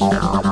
ああ。